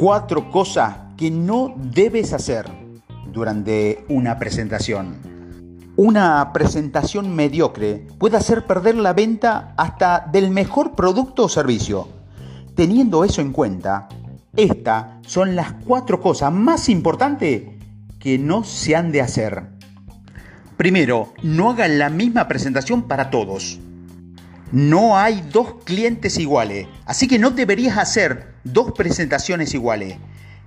Cuatro cosas que no debes hacer durante una presentación. Una presentación mediocre puede hacer perder la venta hasta del mejor producto o servicio. Teniendo eso en cuenta, estas son las cuatro cosas más importantes que no se han de hacer. Primero, no hagan la misma presentación para todos. No hay dos clientes iguales, así que no deberías hacer dos presentaciones iguales.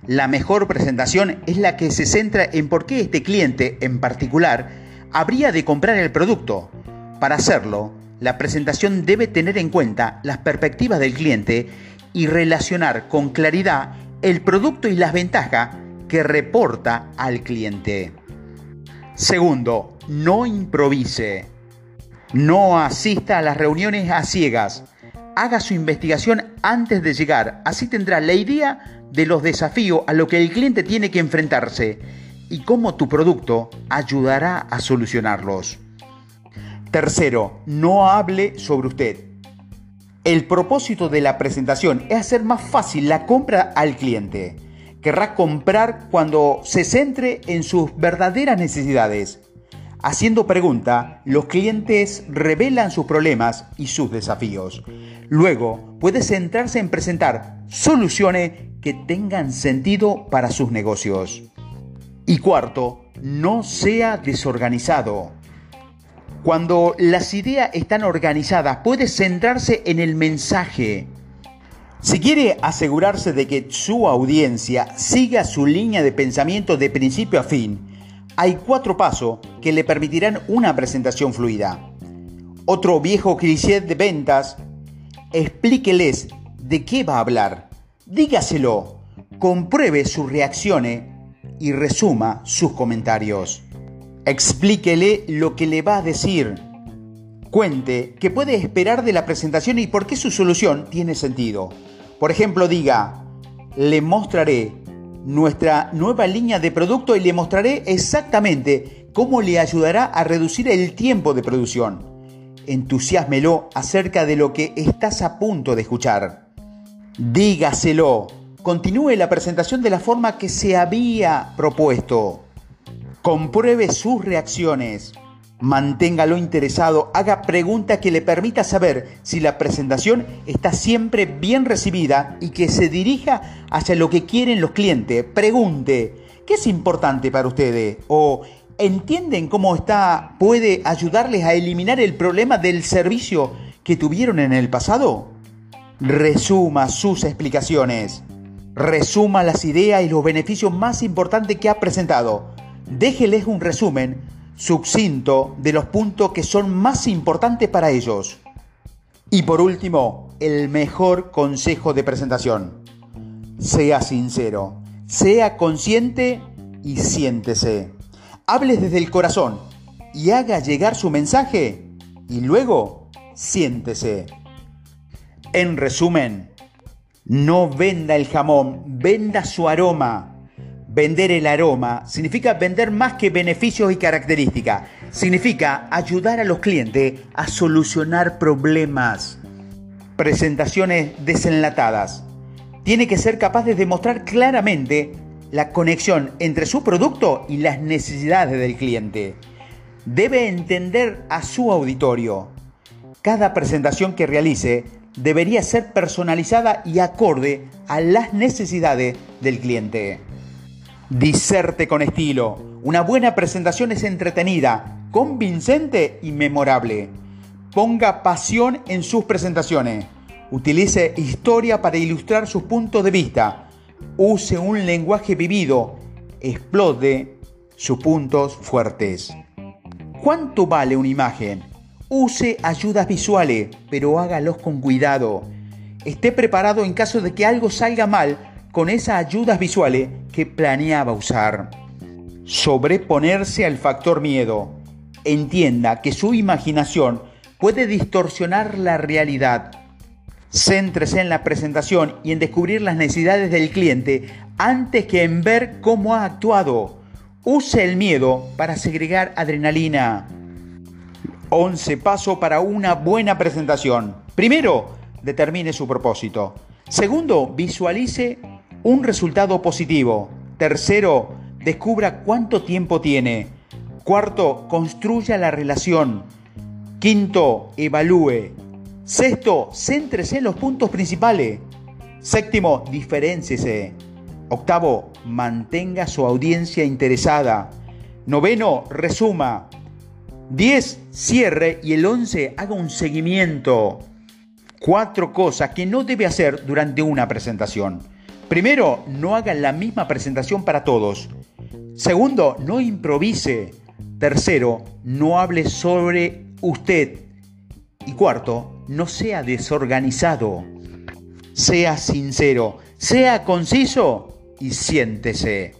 La mejor presentación es la que se centra en por qué este cliente en particular habría de comprar el producto. Para hacerlo, la presentación debe tener en cuenta las perspectivas del cliente y relacionar con claridad el producto y las ventajas que reporta al cliente. Segundo, no improvise. No asista a las reuniones a ciegas. Haga su investigación antes de llegar. Así tendrá la idea de los desafíos a lo que el cliente tiene que enfrentarse y cómo tu producto ayudará a solucionarlos. Tercero, no hable sobre usted. El propósito de la presentación es hacer más fácil la compra al cliente. Querrá comprar cuando se centre en sus verdaderas necesidades. Haciendo pregunta, los clientes revelan sus problemas y sus desafíos. Luego, puede centrarse en presentar soluciones que tengan sentido para sus negocios. Y cuarto, no sea desorganizado. Cuando las ideas están organizadas, puede centrarse en el mensaje. Si quiere asegurarse de que su audiencia siga su línea de pensamiento de principio a fin, hay cuatro pasos que le permitirán una presentación fluida. Otro viejo cliché de ventas, explíqueles de qué va a hablar, dígaselo, compruebe sus reacciones y resuma sus comentarios. Explíquele lo que le va a decir. Cuente qué puede esperar de la presentación y por qué su solución tiene sentido. Por ejemplo, diga, le mostraré nuestra nueva línea de producto y le mostraré exactamente cómo le ayudará a reducir el tiempo de producción. Entusiasmelo acerca de lo que estás a punto de escuchar. Dígaselo. Continúe la presentación de la forma que se había propuesto. Compruebe sus reacciones. Manténgalo interesado, haga preguntas que le permita saber si la presentación está siempre bien recibida y que se dirija hacia lo que quieren los clientes. Pregunte, ¿qué es importante para ustedes? O ¿entienden cómo está puede ayudarles a eliminar el problema del servicio que tuvieron en el pasado? Resuma sus explicaciones. Resuma las ideas y los beneficios más importantes que ha presentado déjeles un resumen succinto de los puntos que son más importantes para ellos. Y por último, el mejor consejo de presentación. Sea sincero, sea consciente y siéntese. Hable desde el corazón y haga llegar su mensaje y luego siéntese. En resumen, no venda el jamón, venda su aroma Vender el aroma significa vender más que beneficios y características. Significa ayudar a los clientes a solucionar problemas. Presentaciones desenlatadas. Tiene que ser capaz de demostrar claramente la conexión entre su producto y las necesidades del cliente. Debe entender a su auditorio. Cada presentación que realice debería ser personalizada y acorde a las necesidades del cliente. Diserte con estilo. Una buena presentación es entretenida, convincente y memorable. Ponga pasión en sus presentaciones. Utilice historia para ilustrar sus puntos de vista. Use un lenguaje vivido. Explote sus puntos fuertes. ¿Cuánto vale una imagen? Use ayudas visuales, pero hágalos con cuidado. Esté preparado en caso de que algo salga mal con esas ayudas visuales que planeaba usar. Sobreponerse al factor miedo. Entienda que su imaginación puede distorsionar la realidad. Céntrese en la presentación y en descubrir las necesidades del cliente antes que en ver cómo ha actuado. Use el miedo para segregar adrenalina. 11 pasos para una buena presentación. Primero, determine su propósito. Segundo, visualice un resultado positivo. Tercero, descubra cuánto tiempo tiene. Cuarto, construya la relación. Quinto, evalúe. Sexto, céntrese en los puntos principales. Séptimo, diferénciese. Octavo, mantenga su audiencia interesada. Noveno, resuma. Diez, cierre y el once, haga un seguimiento. Cuatro cosas que no debe hacer durante una presentación. Primero, no haga la misma presentación para todos. Segundo, no improvise. Tercero, no hable sobre usted. Y cuarto, no sea desorganizado. Sea sincero, sea conciso y siéntese.